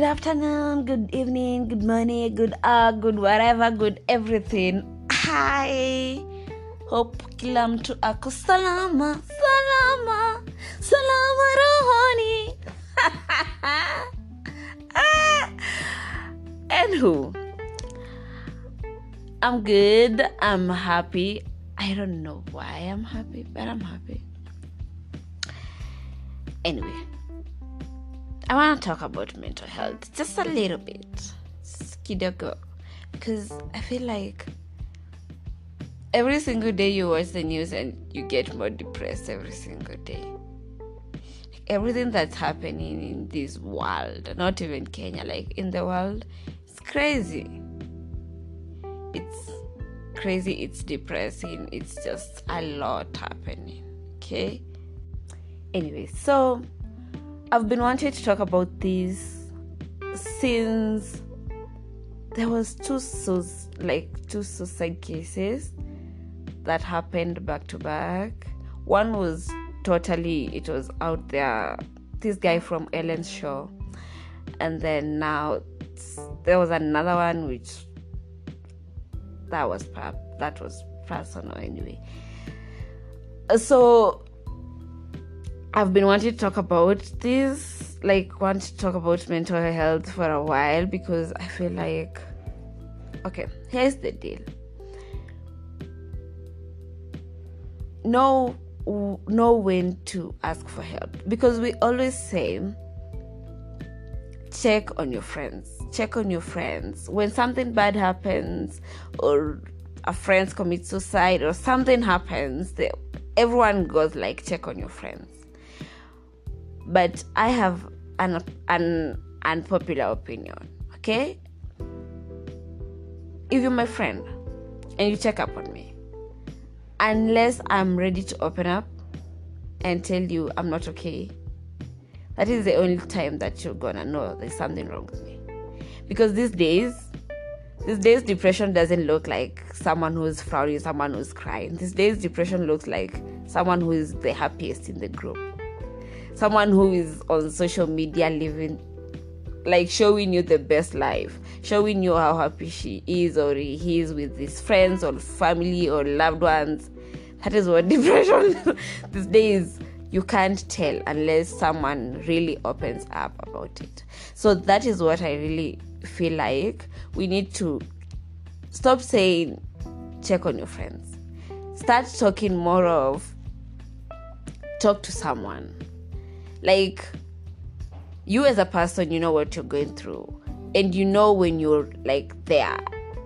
good afternoon, good evening, good morning, good uh, good whatever, good everything. Hi. Hope kila mtu ako salama, salama, salama. Ah. Anywho, I'm good. I'm happy. I don't know why I'm happy, but I'm happy. Anyway, I want to talk about mental health just a little bit. Just kidogo. Because I feel like every single day you watch the news and you get more depressed every single day. Everything that's happening in this world, not even Kenya, like in the world, it's crazy. It's crazy, it's depressing, it's just a lot happening. Okay? Anyway, so I've been wanting to talk about this since there was two like two suicide cases that happened back to back. One was totally it was out there. This guy from Ellen's show, and then now there was another one which that was that was personal anyway. So I've been wanting to talk about this, like, want to talk about mental health for a while because I feel like, okay, here's the deal. Know know when to ask for help because we always say check on your friends check on your friends when something bad happens or a friend commits suicide or something happens they, everyone goes like check on your friends but I have an an unpopular opinion. Okay, if you're my friend and you check up on me, unless I'm ready to open up and tell you I'm not okay, that is the only time that you're gonna know there's something wrong with me. Because these days, these days depression doesn't look like someone who's frowning, someone who's crying. These days depression looks like someone who is the happiest in the group someone who is on social media living like showing you the best life showing you how happy she is or he is with his friends or family or loved ones. That is what depression these days you can't tell unless someone really opens up about it. So that is what i really feel like. We need to stop saying check on your friends. Start talking more of talk to someone like you as a person you know what you're going through. And you know when you're like there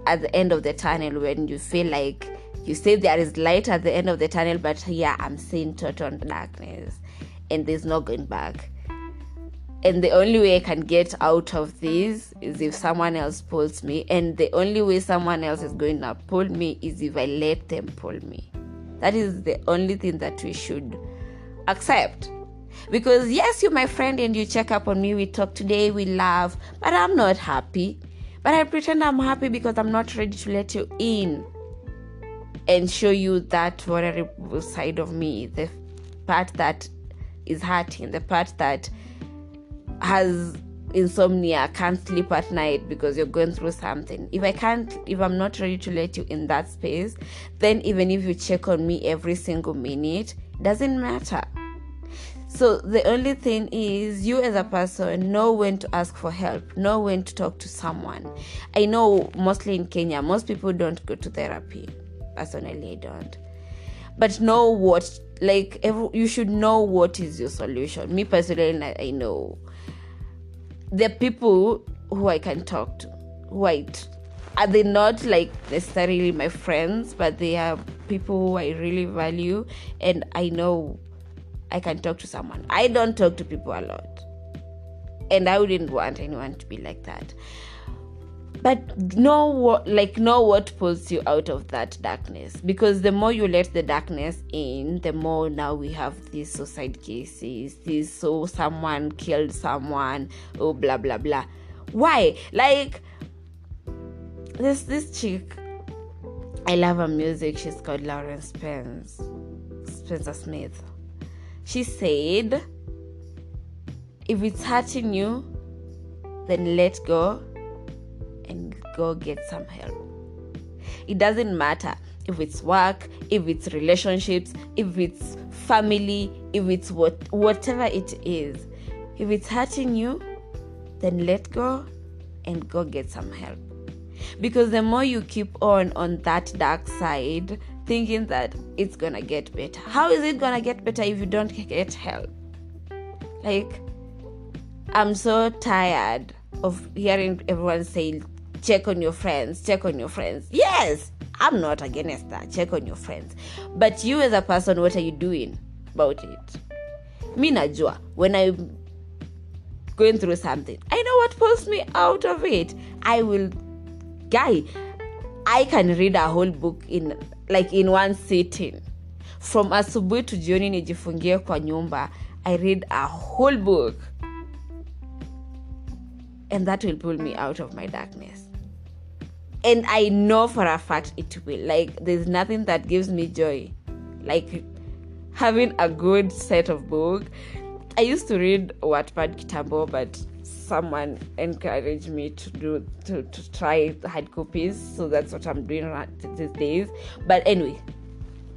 at the end of the tunnel when you feel like you say there is light at the end of the tunnel but yeah i'm seeing total darkness and there's no going back. And the only way i can get out of this is if someone else pulls me. And the only way someone else is going to pull me is if i let them pull me. That is the only thing that we should accept because, yes, you're my friend and you check up on me. We talk today, we laugh, but I'm not happy. But I pretend I'm happy because I'm not ready to let you in and show you that vulnerable side of me, the part that is hurting, the part that has insomnia, can't sleep at night because you're going through something. If I can't, if I'm not ready to let you in that space, then even if you check on me every single minute, doesn't matter so the only thing is you as a person know when to ask for help, know when to talk to someone. I know mostly in Kenya, most people don't go to therapy. Personally, I don't. But know what, like, every, you should know what is your solution. Me personally, I, know. Are people who I can talk to, who I are they not like necessarily my friends, but they are people who I really value, and I know I can talk to someone. I don't talk to people a lot. And I wouldn't want anyone to be like that. But know what like know what pulls you out of that darkness. Because the more you let the darkness in, the more now we have these suicide cases, this so oh, someone killed someone, oh blah blah blah. Why? Like this this chick I love her music. She's called Lauren Spence. Spencer Smith she said, if it's hurting you, then let go and go get some help. It doesn't matter if it's work, if it's relationships, if it's family, if it's what whatever it is. If it's hurting you, then let go and go get some help. Because the more you keep on on that dark side, thinking that it's gonna get better. How is it gonna get better if you don't get help? Like, I'm so tired of hearing everyone saying, check on your friends, check on your friends. Yes, I'm not against that. Check on your friends. But you as a person, what are you doing about it? Me najua, when I'm going through something, I know what pulls me out of it. I will, guy, I can read a whole book in like in one sitting. From asubuhi to jioni nijifungie kwa nyumba, I read a whole book. And that will pull me out of my darkness. And I know for a fact it will. Like, there's nothing that gives me joy. Like, having a good set of book. I used to read Wattpad Kitambo, but someone encouraged me to do to, to try hard copies so that's what i'm doing right these days. But anyway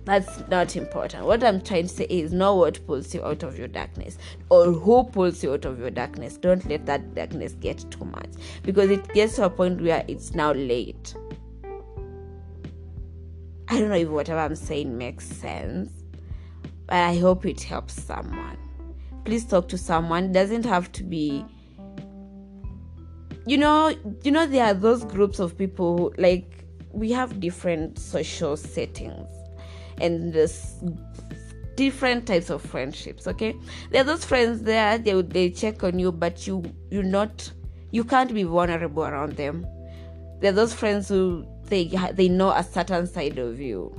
that's not important. What i'm trying to say is know what pulls you out of your darkness or who pulls you out of your darkness. Don't let that darkness get too much because it gets to a point where it's now late. I don't know if whatever i'm saying makes sense but i hope it helps someone. Please talk to someone. It doesn't have to be you know you know there are those groups of people like we have different social settings and there's different types of friendships okay? There are those friends there they they check on you but you you're not you can't be vulnerable around them. There are those friends who they they know a certain side of you.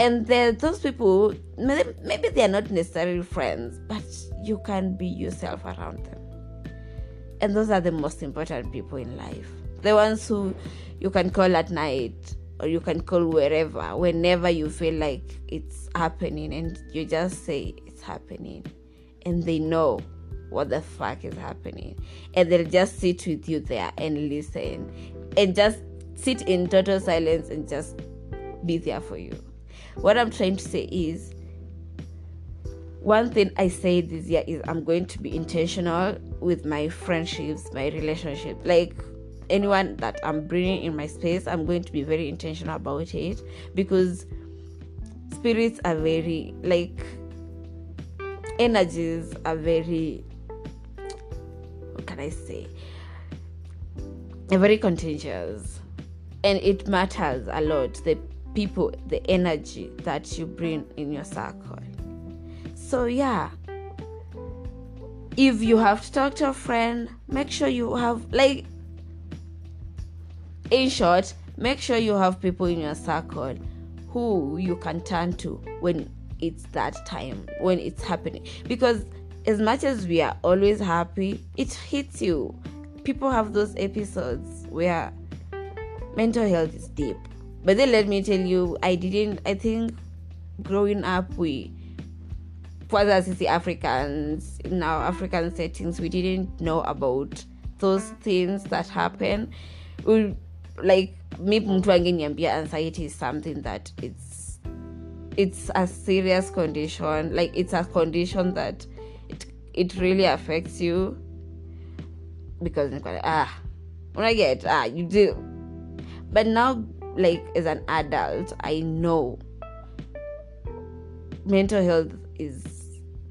And there are those people maybe they are not necessarily friends but you can be yourself around them and those are the most important people in life. The ones who you can call at night or you can call wherever, whenever you feel like it's happening, and you just say it's happening, and they know what the fuck is happening, and they'll just sit with you there and listen, and just sit in total silence and just be there for you. What I'm trying to say is one thing I say this year is I'm going to be intentional with my friendships, my relationship. Like anyone that I'm bringing in my space, I'm going to be very intentional about it because spirits are very, like, energies are very, what can I say? They're very contagious and it matters a lot the people, the energy that you bring in your circle so, yeah, if you have to talk to a friend, make sure you have, like, in short, make sure you have people in your circle who you can turn to when it's that time, when it's happening. Because as much as we are always happy, it hits you. People have those episodes where mental health is deep. But then let me tell you, I didn't, I think growing up, we kwanza sisi africans in our african settings we didn't know about those things that happen. We, like me mtu anxiety is something that it's it's a serious condition. Like it's a condition that it, it really affects you. Because ah when i get ah you do. But now like as an adult i know mental health is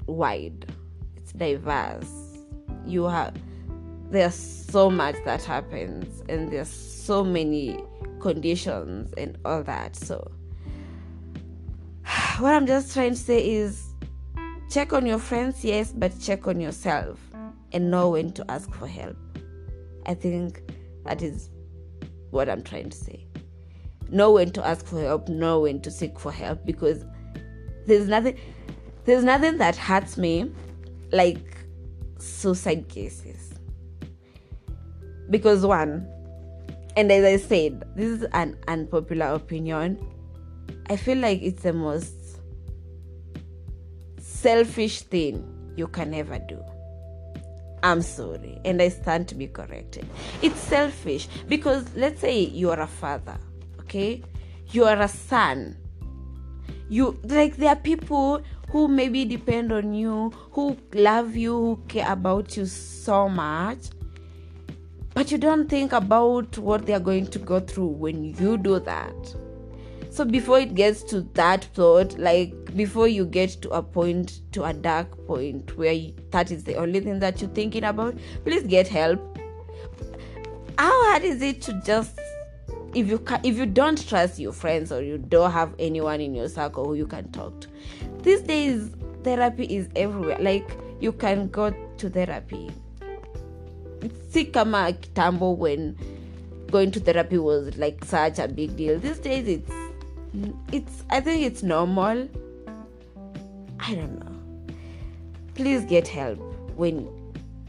wide. It's diverse. You have there's so much that happens and there's so many conditions and all that. So what i'm just trying to say is check on your friends yes but check on yourself and know when to ask for help. I think that is what i'm trying to say. Know when to ask for help know when to seek for help because there's nothing there's nothing that hurts me like suicide cases. Because, one, and as I said, this is an unpopular opinion. I feel like it's the most selfish thing you can ever do. I'm sorry, and I stand to be corrected. It's selfish because let's say you are a father, okay? You are a son. You like there are people who maybe depend on you, who love you, who care about you so much, but you don't think about what they are going to go through when you do that. So before it gets to that thought like before you get to a point to a dark point where you, that is the only thing that you're thinking about please get help. How hard is it to just if you ca- if you don't trust your friends or you don't have anyone in your circle who you can talk to these days therapy is everywhere. Like you can go to therapy. Si kama kitambo when going to therapy was like such a big deal. These days it's it's i think it's normal. I don't know. Please get help when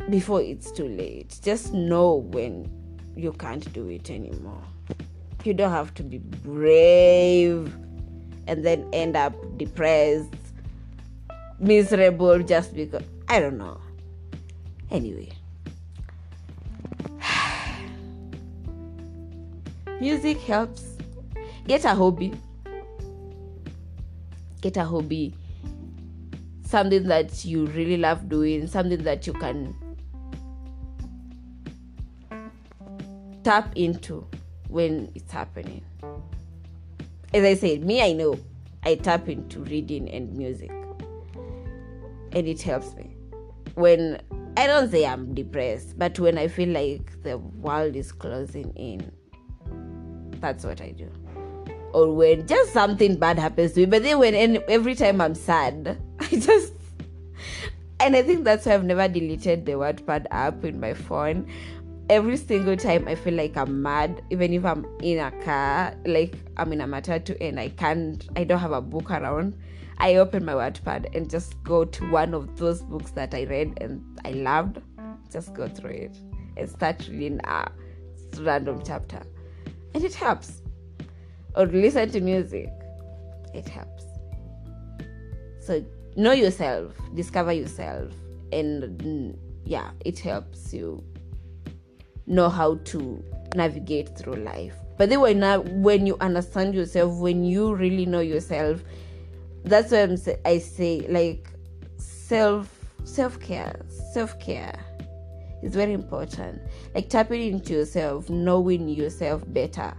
before it's too late. Just know when you can't do it anymore. You don't have to be brave and then end up depressed miserable just because i don't know. Anyway. Music helps. Get a hobby. Get a hobby. Something that you really love doing. Something that you can tap into when it's happening as i said me i know i tap into reading and music and it helps me when i don't say i'm depressed but when i feel like the world is closing in that's what i do or when just something bad happens to me. But then when every time I'm sad, I just and I think that's why I've never deleted the Wattpad app in my phone. Every single time I feel like I'm mad, even if I'm in a car, like I'm in a matatu and I can't, I don't have a book around. I open my Wattpad and just go to one of those books that I read and I loved. Just go through it and start reading a random chapter, and it helps or listen to music, it helps. So know yourself, discover yourself, and mm, yeah, it helps you know how to navigate through life. But then when when you understand yourself, when you really know yourself, that's I'm I say like self self care, self care is very important. Like tapping into yourself, knowing yourself better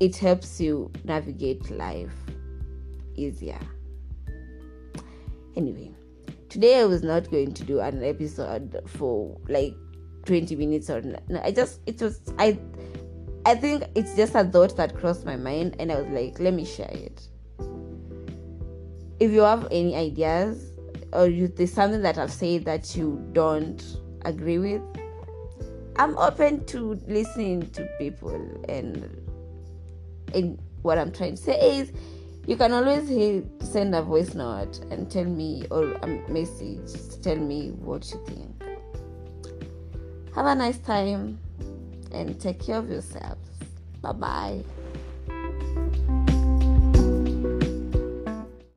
it helps you navigate life easier. Anyway, today I was not going to do an episode for like 20 minutes or no, I just it was I I think it's just a thought that crossed my mind and I was like, let me share it. If you have any ideas or you, there's something that I've said that you don't agree with, I'm open to listening to people and and what I'm trying to say is you can always send a voice note and tell me or a message tell me what you think. Have a nice time and take care of yourselves. Bye bye.